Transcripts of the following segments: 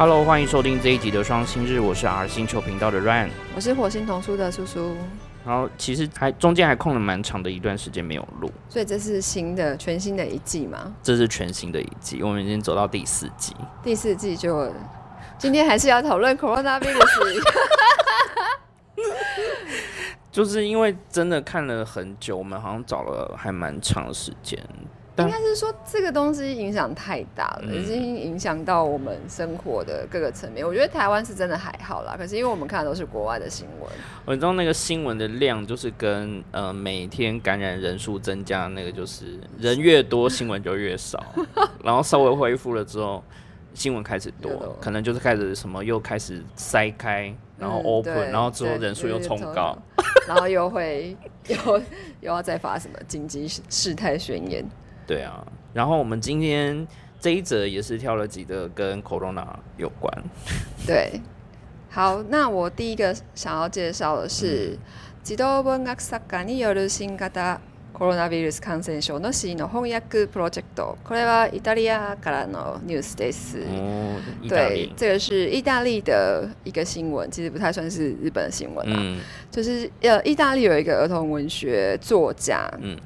Hello，欢迎收听这一集的双星日，我是 R 星球频道的 Ryan。我是火星童书的叔叔，然后其实还中间还空了蛮长的一段时间没有录，所以这是新的全新的一季嘛？这是全新的一季，我们已经走到第四季。第四季就今天还是要讨论 coronavirus，就是因为真的看了很久，我们好像找了还蛮长的时间。应该是说这个东西影响太大了，嗯已经影响到我们生活的各个层面。我觉得台湾是真的还好啦，可是因为我们看的都是国外的新闻，我知道那个新闻的量就是跟呃每天感染人数增加，那个就是人越多新闻就越少，然后稍微恢复了之后，新闻开始多，可能就是开始什么又开始塞开，然后嗯 open，、对然后之后人数又冲高。，然后又会 又又要再发什么紧急事态宣言。对啊，然后我们今天这一则也是挑了几个跟 corona 有关，对，好，那我第一个想要介绍的是児童文学作家による新型コロナウイルス感染症の死の翻訳プロジェクト。これはイタリアからのニュースです。哦，意大对利，，这个是意大利的一个新闻，其实不太算是日本的新闻啊。嗯就是呃，意大利有一个儿童文学作家，嗯，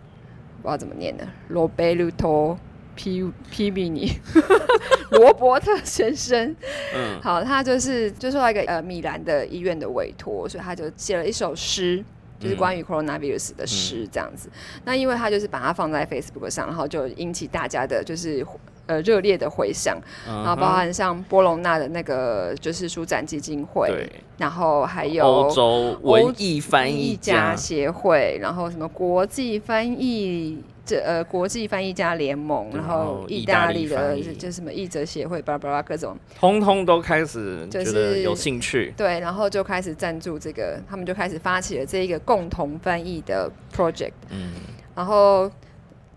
不知道怎么念的，罗贝鲁托皮皮比尼，罗伯特先生。嗯好，他就是就受到一个呃米兰的医院的委托，所以他就写了一首诗。就是关于 coronavirus 的诗这样子，那因为他就是把它放在 Facebook 上，然后就引起大家的就是呃热烈的回响，嗯然后包含像波隆纳的那个就是书展基金会，然后还有欧洲文艺翻译家家，协会，然后什么国际翻译这呃国际翻译家联盟，然后意意大利的就什么译者协会，巴拉巴拉各种通通都开始就觉得是有兴趣。对，然后就开始赞助这个，他们就开始发起了这一个共同翻译的 project，嗯，然后。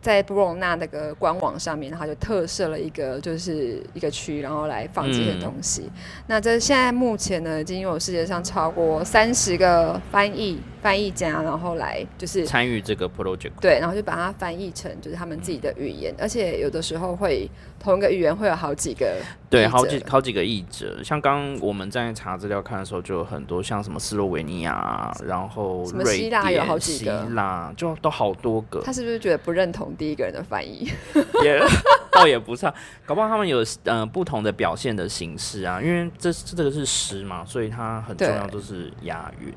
在布隆纳那个官网上面，然后就特设了一个就是一个区，然后来放这些嗯东西。那这现在目前呢，已经有世界上超过三十个翻译翻译家，然后来就是参与这个 project，对，然后就把它翻译成就是他们自己的语言，而且有的时候会同一个语言会有好几个对，好几好几个译者，像刚刚我们在查资料看的时候，就有很多像什么斯洛维尼亚啊，然后什么希腊有好几个。希腊就都好多个，他是不是觉得不认同第一个人的翻译？也倒也不差，搞不好他们有呃不同的表现的形式啊，因为这这个是诗嘛，所以它很重要，就是押韵。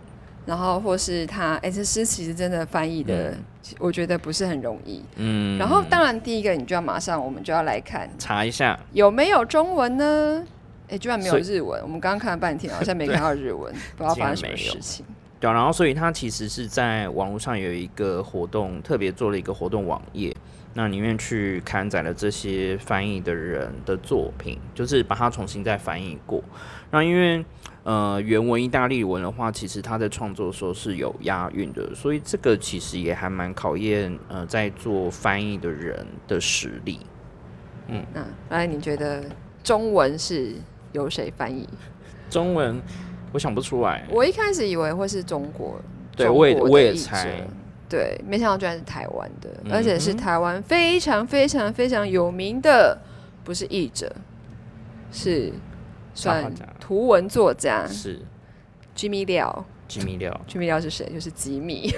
然后或是他，哎、这诗其实真的翻译的，我觉得不是很容易。嗯，然后当然第一个你就要马上，我们就要来看查一下，有没有中文呢？哎、居然没有日文，我们刚刚看了半天，好像没 看到日文，不知道发生什么事情。对啊、然后所以他其实是在网络上有一个活动，特别做了一个活动网页，那里面去刊载了这些翻译的人的作品，就是把它重新再翻译过。那因为呃原文意大利文的话，其实他在创作的时候是有押韵的，所以这个其实也还蛮考验呃在做翻译的人的实力。嗯那来，你觉得中文是由谁翻译？中文我想不出来，我一开始以为会是中国，对我也我也猜，对，没想到居然是台湾的，嗯而且是台湾非常非常非常有名的，不是译者，是算图文作家是 Jimmy 廖。吉米廖。Jimmy 廖 是谁？就是吉米，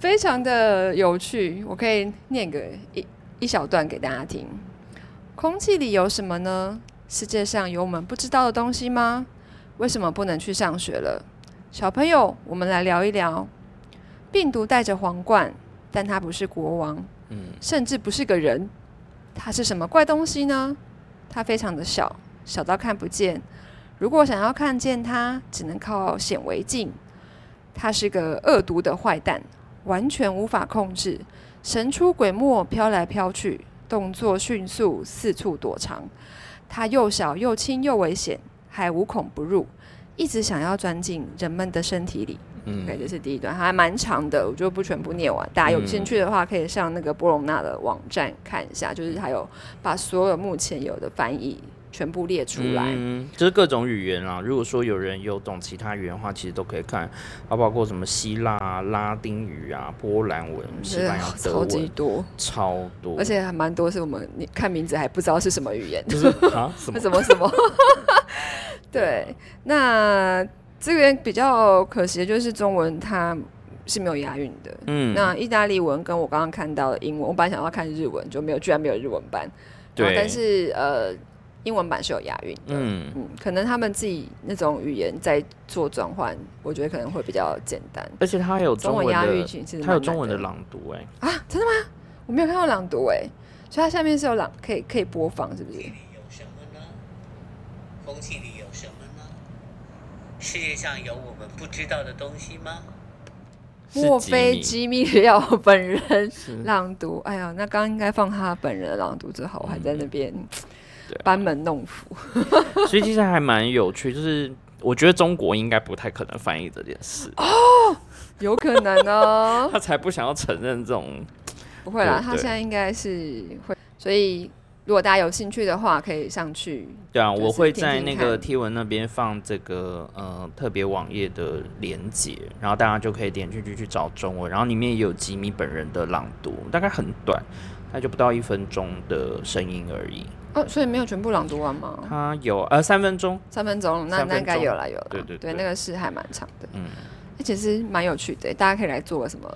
非常的有趣。我可以念个一一小段给大家听。空气里有什么呢？世界上有我们不知道的东西吗？为什么不能去上学了？小朋友，我们来聊一聊。病毒戴着皇冠，但它不是国王，嗯甚至不是个人。它是什么怪东西呢？它非常的小，小到看不见。如果想要看见它，只能靠显微镜。它是个恶毒的坏蛋，完全无法控制，神出鬼没，飘来飘去，动作迅速，四处躲藏。它又小又轻又危险，还无孔不入，一直想要钻进人们的身体里。嗯 OK，这是第一段，还蛮长的，我就不全部念完。大家有兴趣的话，可以上那个波隆纳的网站看一下，就是还有把所有目前有的翻译全部列出来。嗯，就是各种语言啊。如果说有人有懂其他语言的话，其实都可以看，啊，包括什么希腊、啊、拉丁语啊、波兰文、西班牙、德超级，多，超多，而且还蛮多是我们你看名字还不知道是什么语言，就是啊什么什么什么。对，那这边比较可惜的就是中文它是没有押韵的。嗯，那意大利文跟我刚刚看到的英文，我本来想要看日文，就没有，居然没有日文版。对，但是呃，英文版是有押韵的。嗯，嗯，可能他们自己那种语言在做转换，我觉得可能会比较简单。而且它还有中文中文押韵，其实它有中文的朗读，哎，啊，真的吗？我没有看到朗读哎，所以它下面是有朗可以可以播放，是不是？里有什么呢？空气里有什么呢？世界上有我们不知道的东西吗？莫非吉米要本人朗读？哎呀，那刚刚应该放他本人的朗读之后，我还在那边班门弄斧。所以其实还蛮有趣，就是我觉得中国应该不太可能翻译这件事哦，有可能哦，他才不想要承认这种，不会啦，对对他现在应该是会，所以如果大家有兴趣的话，可以上去。对啊，就是我会在那个贴文那边放这个呃特别网页的连接，然后大家就可以点进去去找中文，然后里面也有吉米本人的朗读，大概很短，它就不到一分钟的声音而已。哦，所以没有全部朗读完吗？他有呃三分钟，三分钟，那三分那应该有了有了。对对对那个是还蛮长的，嗯，而且是蛮有趣的，大家可以来做个什么？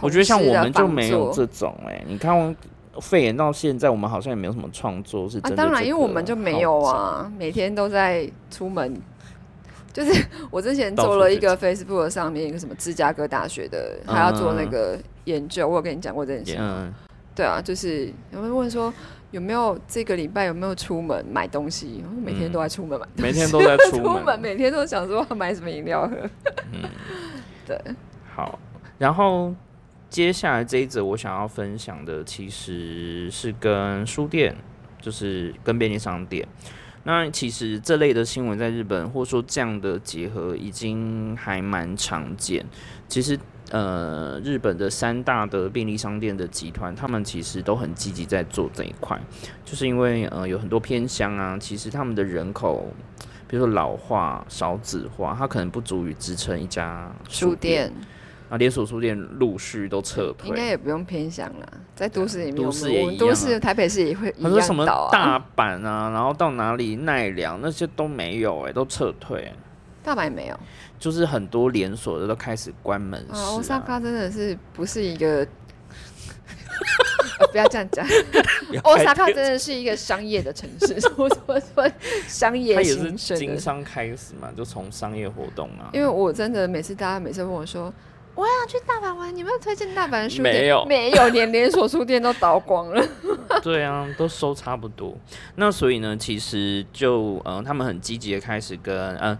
我觉得像我们就同没有这种哎、你看肺炎到现在，我们好像也没有什么创作是啊，真的、当然，因为我们就没有，啊，每天都在出门。就是我之前到处去做了一个 Facebook 上面一个什么芝加哥大学的，还要做那个研究，我有跟你讲过这件事。嗯，对啊，就是有人问说有没有这个礼拜有没有出门买东西？我说每天都在出门买东西，每天都在出 出门门，每天都想说要买什么饮料喝。嗯 对，好，然后接下来这一则我想要分享的，其实是跟书店，就是跟便利商店。那其实这类的新闻在日本，或者说这样的结合，已经还蛮常见。其实，呃，日本的三大的便利商店的集团，他们其实都很积极在做这一块，就是因为呃有很多偏乡啊，其实他们的人口，比如说老化、少子化，它可能不足以支撑一家书店。店啊，连锁书店陆续都撤应该。也不用偏向了，在都市里面，都市也一样啊都市台北市也会一他说什么样倒啊。大阪啊，然后到哪里奈良那些都没有哎、都撤退、大阪也没有就是很多连锁的都开始关门市、啊，啊。欧萨卡真的是不是一个。呃不要这样讲，不要欧萨卡真的是一个商业的城市，我说说商业它。经商开始嘛，就从商业活动啊。因为我真的每次大家每次问我说我想去大阪玩，你们有推荐大阪的书店？没有没有，连连锁书店都倒光了。对啊，都收差不多。那所以呢，其实就呃，他们很积极的开始跟呃。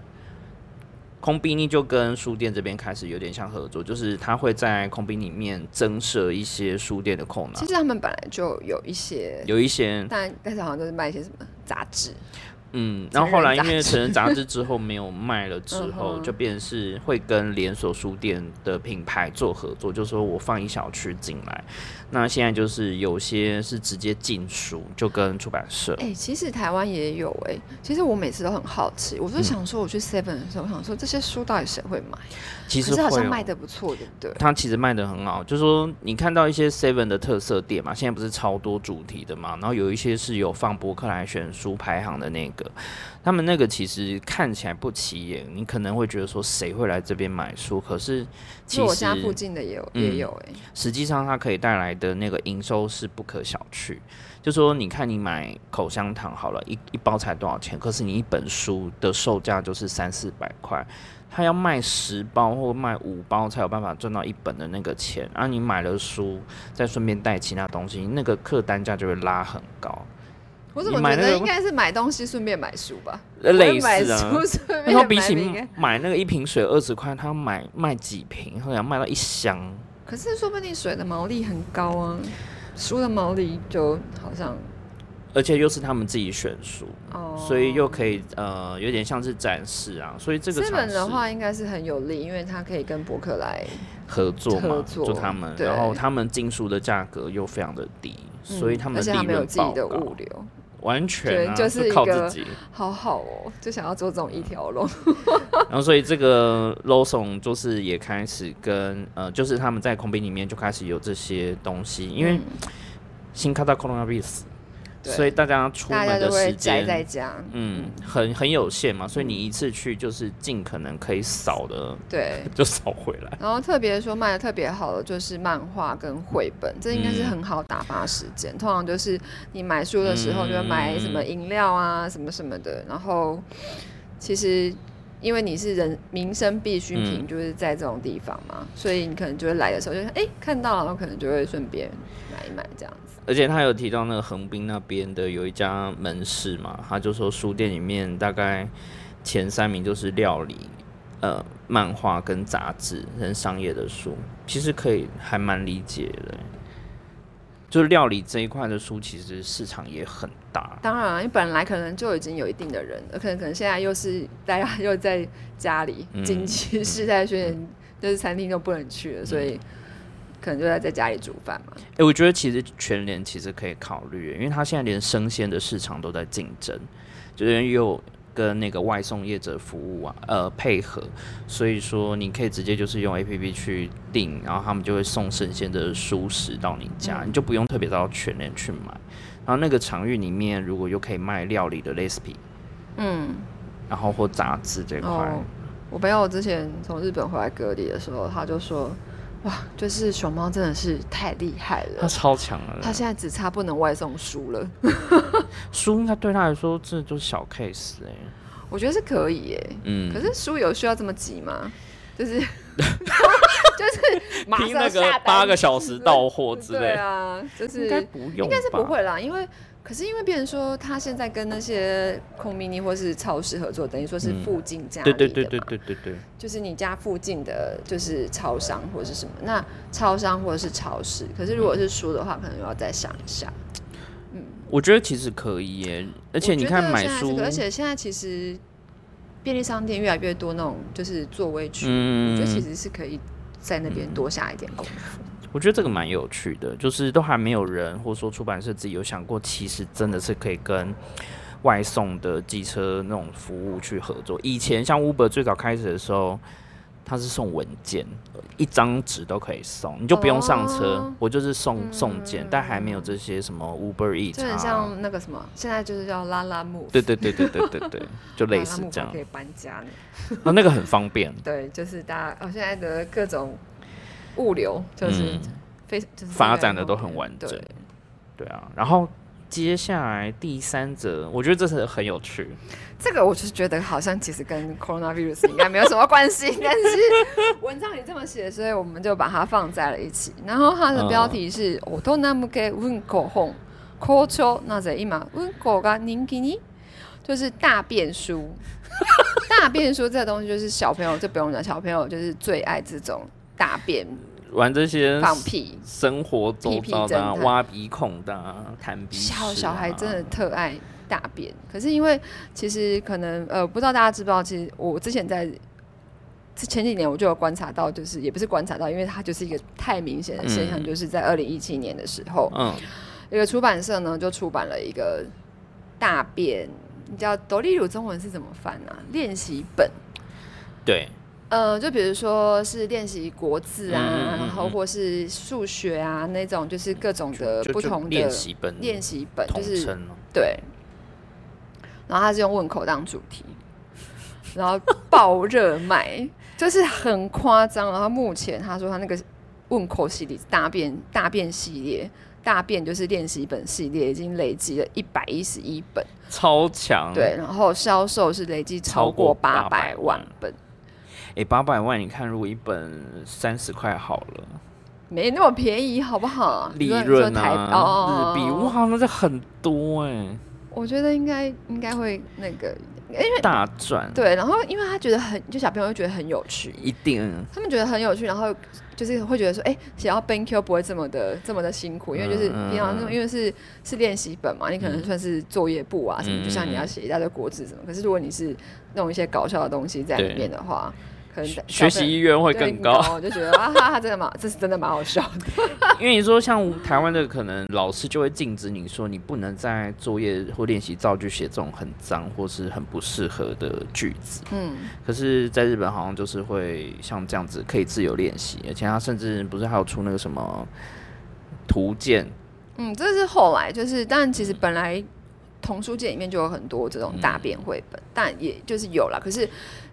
空宾利就跟书店这边开始有点像合作，就是他会在空宾里面增设一些书店的空档其，实他们本来就有一些，有一些。但但是好像都是卖一些什么杂志，嗯，然后后来因为成成人杂志之后没有卖了之后，就变成是会跟连锁书店的品牌做合作，就是说我放一小区进来。那现在就是有些是直接进书，就跟出版社。哎、其实台湾也有哎、其实我每次都很好奇，我就想说我去 Seven 的时候，我想说这些书到底谁会买？其实好像卖的不错，对不对？它其实卖的很好，就是说你看到一些 Seven 的特色店嘛，现在不是超多主题的嘛，然后有一些是有放博客来选书排行的那个，他们那个其实看起来不起眼，你可能会觉得说谁会来这边买书，可是其实我实家附近的也有，嗯也有哎、实际上它可以带来的那个营收是不可小觑。就说你看你买口香糖好了，一一包才多少钱？可是你一本书的售价就是三四百块，他要卖十包或卖五包才有办法赚到一本的那个钱。然、后你买了书，再顺便带其他东西，那个客单价就会拉很高，我怎么觉得应该是买东西顺便买书吧？呃类似啊。然后比起便买那个一瓶水二十块，他买卖几瓶，好像卖到一箱。可是说不定水的毛利很高啊，书的毛利就好像而且又是他们自己选书，哦，所以又可以呃有点像是展示啊，所以这个尝试的话应该是很有利，因为他可以跟博客来，合作嘛，合作就他们，然后他们进书的价格又非常的低，所以他们利润们有自己的物流，完全、啊、就是靠自己。好好哦，就想要做这种一条龙。然后所以这个 Lawson 就是也开始跟呃，就是他们在空兵里面就开始有这些东西，因为新卡达 coronavirus，所以大家出家门的时都会宅在间。家，嗯，很很有限嘛，所以你一次去就是尽可能可以扫的对。就扫回来。然后特别说卖的特别好的就是漫画跟绘本，这应该是嗯很好打发时间。通常就是你买书的时候就会买什么饮料啊，什么什么的。然后其实因为你是人民生必需品，嗯就是在这种地方嘛，所以你可能就会来的时候就哎、诶看到了，然后可能就会顺便买一买这样子。而且他有提到那个横滨那边的有一家门市嘛，他就说书店里面大概前三名就是料理、呃漫画跟杂志跟商业的书，其实可以还蛮理解的。就是料理这一块的书，其实市场也很大。当然啊，因为本来可能就已经有一定的人，可能可能现在又是大家又在家里，嗯经济时代虽然就是餐厅都不能去了，所以可能就在在家里煮饭嘛。哎、我觉得其实全联其实可以考虑，因为它现在连生鲜的市场都在竞争，就是又跟那个外送业者服务啊，呃配合，所以说你可以直接就是用 A P P 去订，然后他们就会送生鲜的熟食到你家，你就不用特别到全联去买。然后那个场域里面，如果又可以卖料理的 recipe，嗯，然后或杂志这块，哦，我朋友之前从日本回来隔离的时候，他就说，哇，就是熊猫真的是太厉害了它了。超强了。它现在只差不能外送书了，书应该对他来说，这就是小 case 哎、我觉得是可以耶。嗯，可是书有需要这么急吗？就是 就是马拼那个上下单八个小时到货之对类，啊，就是应该不用，应该是不。会啦，因为可是因为别人说他现在跟那些空 mini 或是超市合作，等于说是嗯附近家里的嘛，对对对对对对对，就是你家附近的就是超商或者是什么，那超商或者是超市，可是如果是书的话，可能又要再想一下。嗯我觉得其实可以耶，而且你看买书而且现在其实便利商店越来越多那种就是座位区，嗯我觉得其实是可以在那边多下一点功夫。我觉得这个蛮有趣的，就是都还没有人或者说出版社自己有想过，其实真的是可以跟外送的机车那种服务去合作。以前像 Uber 最早开始的时候，它是送文件，一张纸都可以送，你就不用上车，哦我就是送送件，但还没有这些什么 Uber Eat 就很啊，像那个什么，现在就是叫拉拉木，对对对对对对对，就 类似这样拉拉可，以搬家呢。啊，那个很方便，对，就是大家哦，现在的各种物流就是嗯非、就是发展的都很完整对，对啊，然后。接下来第三则，我觉得这是很有趣。这个我就是觉得好像其实跟 coronavirus 应该没有什么关系，但是文章里这么写，所以我们就把它放在了一起。然后它的标题是“大人向けうんこ本校長なぜ今うんこが人気に”，就是大便书。大便书这个东西就是小朋友就不用讲，小朋友就是最爱这种 大便玩这些放屁。生活周遭的、挖鼻孔的、啊、弹鼻屎、啊，小小孩真的特爱大便，可是因为其实可能呃，不知道大家知不知道，其实我之前在这前几年我就有观察到，就是也不是观察到，因为它就是一个太明显的现象，嗯就是在二零一七年的时候，嗯，一个出版社呢就出版了一个大便，你知道斗笠乳中文是怎么翻啊？练习本。对，呃，就比如说是练习国字啊，嗯嗯嗯然后或是数学啊那种，就是各种的不同的练习本练习本，就是对，然后他是用问口当主题，然后爆热卖，就是很夸张。然后目前他说他那个问口系列大便大便系列。大便就是练习本系列，已经累积了一百一十一本，超强。对，，然后销售是累计超超过过八百万万本，哎，八百万，你看如果一本三十块好了，没那么便宜，好不好？利润你说台啊，哦，日币，哇，那这很多哎，我觉得应该应该会那个，因为大赚，，对，然后因为他觉得很，就小朋友会觉得很有趣，一定，他们觉得很有趣，然后就是会觉得说，哎、写到 Ben Q 不会这么的这么的辛苦，因为就是嗯平常那种，因为是是练习本嘛，你可能算是作业簿啊什么，嗯就像你要写一大堆国字什么。可是如果你是弄一些搞笑的东西在里面的话，可能学习意愿会更高。我就觉得 啊，哈哈，真的蛮，这是真的蛮好笑的。因为你说像台湾的，可能老师就会禁止你说你不能在作业或练习造句写这种很脏或是很不适合的句子。嗯，可是，在日本好像就是会像这样子可以自由练习，而且他甚至不是还有出那个什么图鉴，嗯，这是后来就是，但其实本来童书界里面就有很多这种大便绘本，但也就是有了。可是《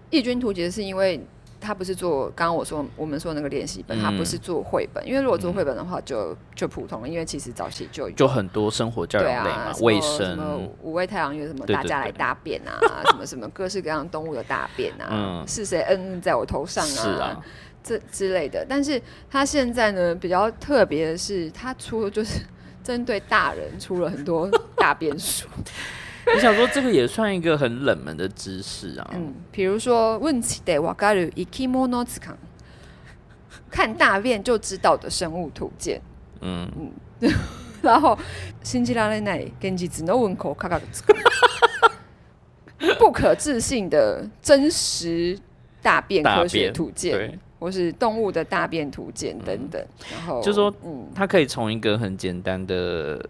义军突起》是因为他不是做刚刚我说我们说那个练习本，他不是做绘本，因为如果做绘本的话就就普通了，因为其实早期就有就很多生活教育类嘛，，啊卫什么生，五味太阳有什么大家来大便啊，什么什么各式各样动物的大便啊，嗯。是谁嗯嗯在我头上是啊，这之类的。但是他现在呢，比较特别的是，他出了就是针对大人出了很多大便书。你想说这个也算一个很冷门的知识啊？嗯，比如说问起的わかる生き物図鑑，看大便就知道的生物图鉴。嗯，然后信じられない現実のうんこ科学図鑑，不可置信的真实大便大科学便图鉴对，或是动物的大便图鉴等等。然后就说嗯，它可以从一个很简单的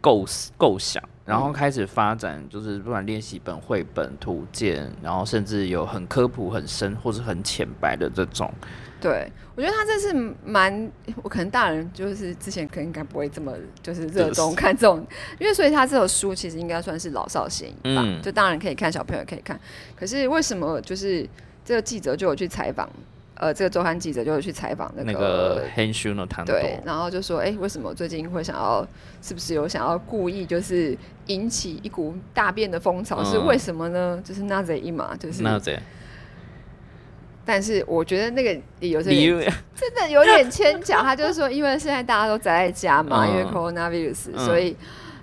构思构想， 然后开始发展，就是不管练习本、绘本、图鉴，然后甚至有很科普、很深或是很浅白的这种。对，我觉得他这是蛮，我可能大人就是之前可能应该不会这么就是热衷看这种，因为所以他这本书其实应该算是老少咸宜吧，嗯就当然可以看，小朋友也可以看。可是为什么就是这个记者就有去采访，呃，这个周刊记者就有去采访那那个对，然后就说，哎、为什么最近会想要，是不是有想要故意就是引起一股大变的风潮？是嗯为什么呢？就是那贼一嘛，就是，那这样但是我觉得那个由是真的有点牵强。他就是说，因为现在大家都宅在家嘛，嗯因为 coronavirus，、嗯所以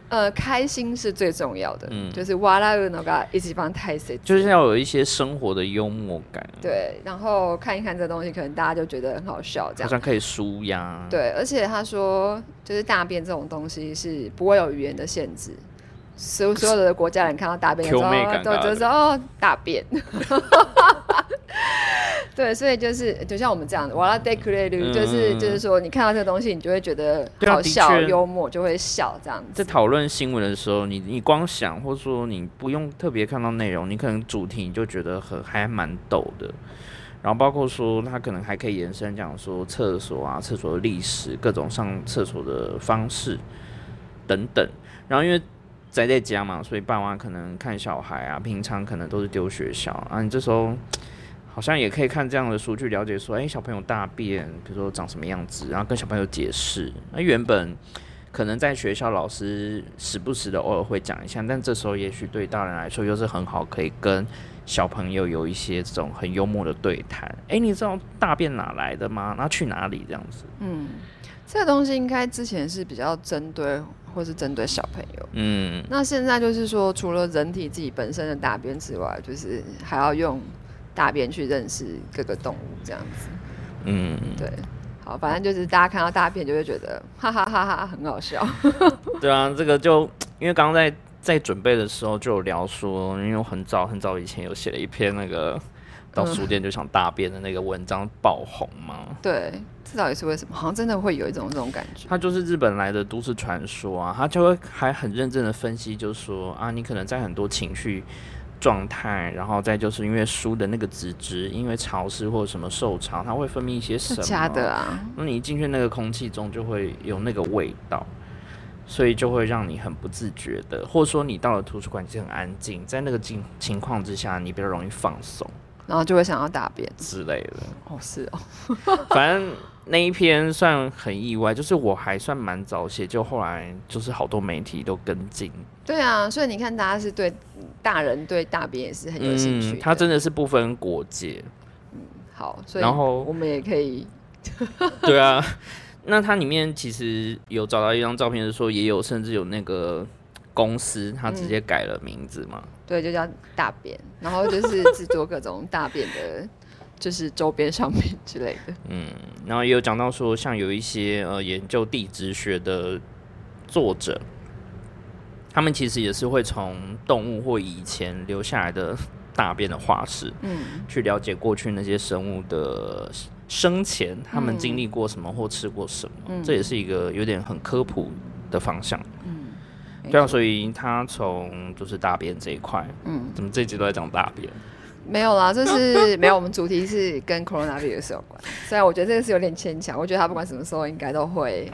呃，开心是最重要的。嗯就是哇啦那个一起帮太谁，就是要有一些生活的幽默感，对，然后看一看这东西，可能大家就觉得很好笑，这样。好像可以舒压。，对，而且他说，就是大便这种东西是不会有语言的限制，所所有的国家人看到大便的时候都的就说哦大便。对，所以就是就像我们这样，瓦拉 d e c r e 嗯就是就是说，你看到这个东西，你就会觉得好笑、确幽默，就会笑这样子在子。讨论新闻的时候，你你光想，或者说你不用特别看到内容，你可能主题你就觉得很还蛮逗的。然后包括说，他可能还可以延伸讲说厕所啊、厕所的历史、各种上厕所的方式等等。然后因为宅在家嘛，所以爸妈可能看小孩啊，平常可能都是丢学校啊，你这时候好像也可以看这样的书去了解说，哎、小朋友大便，比如说长什么样子，然后跟小朋友解释。那原本可能在学校老师时不时的偶尔会讲一下，但这时候也许对大人来说又是很好，可以跟小朋友有一些这种很幽默的对谈。哎、你知道大便哪来的吗？那去哪里这样子？嗯，这个东西应该之前是比较针对或是针对小朋友，嗯，那现在就是说，除了人体自己本身的大便之外，就是还要用大便去认识各个动物这样子。嗯，对，好，反正就是大家看到大便就会觉得哈哈哈哈很好笑。对啊，这个就因为刚刚在在准备的时候就有聊说，因为我很早很早以前有写了一篇那个到书店就想大便的那个文章爆红嘛。对，这到底是为什么？好像真的会有一种这种感觉。他就是日本来的都市传说啊，他就会还很认真的分析，就说啊，你可能在很多情绪状态，然后再就是因为书的那个纸质，因为潮湿或者什么受潮，它会分泌一些什么？是假的啊？那你一进去那个空气中，就会有那个味道，所以就会让你很不自觉的，或者说你到了图书馆就很安静，在那个境情况之下，你比较容易放松然后就会想要大便。之类的。哦，是哦，反正那一篇算很意外，就是我还算蛮早写，就后来就是好多媒体都跟进。对啊，所以你看，大家是对大人对大便也是很有兴趣的。嗯它真的是不分国界。嗯好，所以然后我们也可以对啊，那它里面其实有找到一张照片，是说也有甚至有那个公司，它直接改了名字嘛。对，就叫大便，然后就是制作各种大便的，就是周边商品之类的。嗯，然后也有讲到说，像有一些呃研究地质学的作者，他们其实也是会从动物或以前留下来的大便的化石，嗯去了解过去那些生物的生前他们经历过什么或吃过什么，嗯这也是一个有点很科普的方向。嗯，没对啊，所以他从就是大便这一块，嗯怎么这一集都在讲大便？没有啦，就是没有，我们主题是跟 coronavirus 有关。虽然我觉得这个是有点牵强，我觉得他不管什么时候应该都会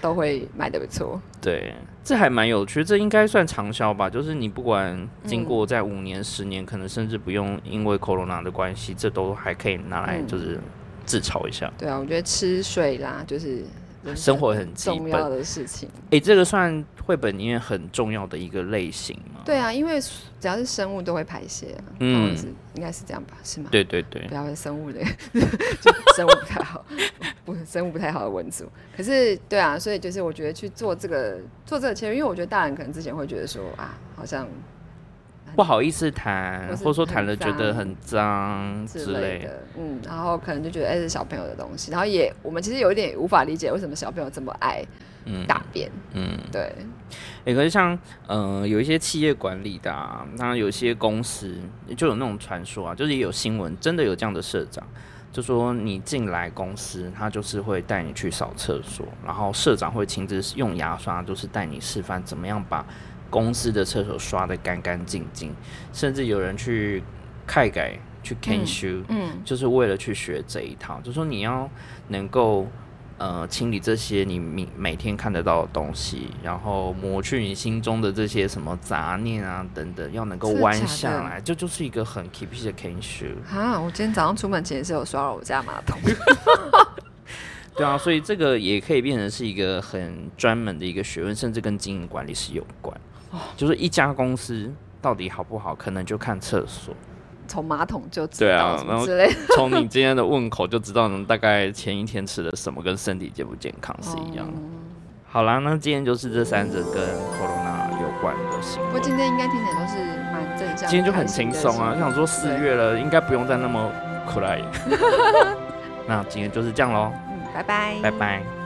都会卖的不错。对，这还蛮有趣，这应该算长销吧？就是你不管经过在五年、十年，可能甚至不用因为 corona 的关系，这都还可以拿来嗯就是自嘲一下。对啊，我觉得吃水啦，就是生活很重要，的事情。诶，这个算绘本里面很重要的一个类型吗？对啊，因为只要是生物都会排泄、啊，嗯应该是这样吧？是吗？对对对不，要生物的，就生物不太好，不 生物不太好的文组。可是对啊，所以就是我觉得去做这个做这个切入，因为我觉得大人可能之前会觉得说啊，好像不好意思谈，或者说谈了觉得很脏之之类。的，嗯，然后可能就觉得哎、是小朋友的东西，然后也我们其实有一点无法理解为什么小朋友这么爱嗯大便，嗯，对，也可是像呃有一些企业管理的啊，那有些公司就有那种传说啊，就是也有新闻，真的有这样的社长，就说你进来公司，他就是会带你去扫厕所，然后社长会亲自用牙刷，就是带你示范怎么样把公司的厕所刷的干干净净，甚至有人去开改去研修，嗯就是为了去学这一套，就说你要能够呃清理这些你每每天看得到的东西，然后抹去你心中的这些什么杂念啊等等，要能够弯下来，这就是一个很 keep 的研修。啊，我今天早上出门前也是有刷了我家马桶，对啊，所以这个也可以变成是一个很专门的一个学问，甚至跟经营管理是有关。就是一家公司到底好不好，可能就看厕所。从马桶就知道对啊然后么之类的，从你今天的问口就知道你大概前一天吃的什么，跟身体健不健康是一样的。好啦，那今天就是这三者跟 corona 有关的新闻。不过今天应该听起来都是蛮正向，今天就很轻松啊，想说四月了，应该不用再那么苦来。那今天就是这样喽，嗯，拜拜，拜拜。